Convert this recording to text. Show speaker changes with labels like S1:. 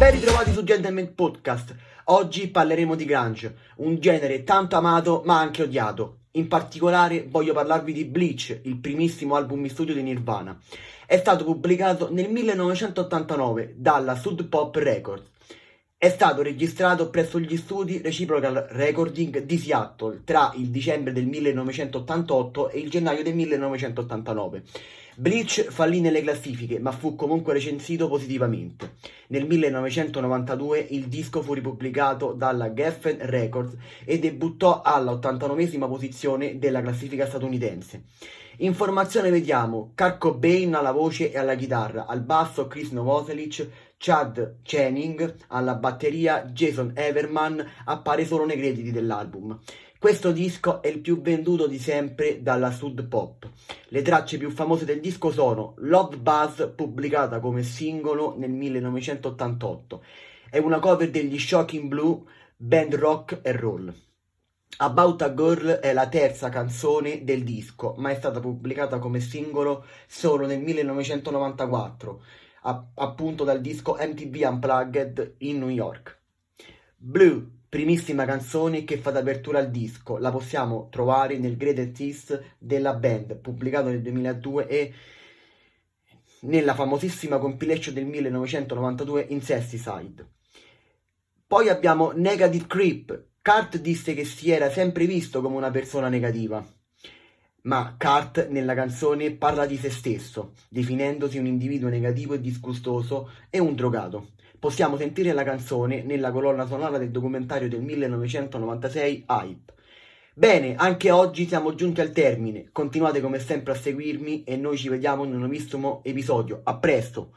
S1: Ben ritrovati su Gentleman Podcast. Oggi parleremo di grunge, un genere tanto amato ma anche odiato. In particolare voglio parlarvi di Bleach, il primissimo album in studio di Nirvana. È stato pubblicato nel 1989 dalla Sud Pop Records. È stato registrato presso gli studi Reciprocal Recording di Seattle tra il dicembre del 1988 e il gennaio del 1989. Bleach fallì nelle classifiche, ma fu comunque recensito positivamente. Nel 1992 il disco fu ripubblicato dalla Geffen Records e debuttò alla 89esima posizione della classifica statunitense. Informazione vediamo Kurt Cobain alla voce e alla chitarra, al basso Chris Novoselic, Chad Channing alla batteria, Jason Everman appare solo nei crediti dell'album. Questo disco è il più venduto di sempre dalla Sud Pop. Le tracce più famose del disco sono Love Buzz, pubblicata come singolo nel 1988, e una cover degli Shocking Blue, band rock e roll. About a Girl è la terza canzone del disco, ma è stata pubblicata come singolo solo nel 1994 appunto dal disco MTV Unplugged in New York. Blue, primissima canzone che fa d'apertura al disco, la possiamo trovare nel Greatest Hits della band, pubblicato nel 2002 e nella famosissima compilation del 1992 in Side. Poi abbiamo Negative Creep. Kurt disse che si era sempre visto come una persona negativa ma Kurt nella canzone parla di se stesso, definendosi un individuo negativo e disgustoso e un drogato. Possiamo sentire la canzone nella colonna sonora del documentario del 1996 Hype. Bene, anche oggi siamo giunti al termine. Continuate come sempre a seguirmi e noi ci vediamo in un nuovissimo episodio. A presto!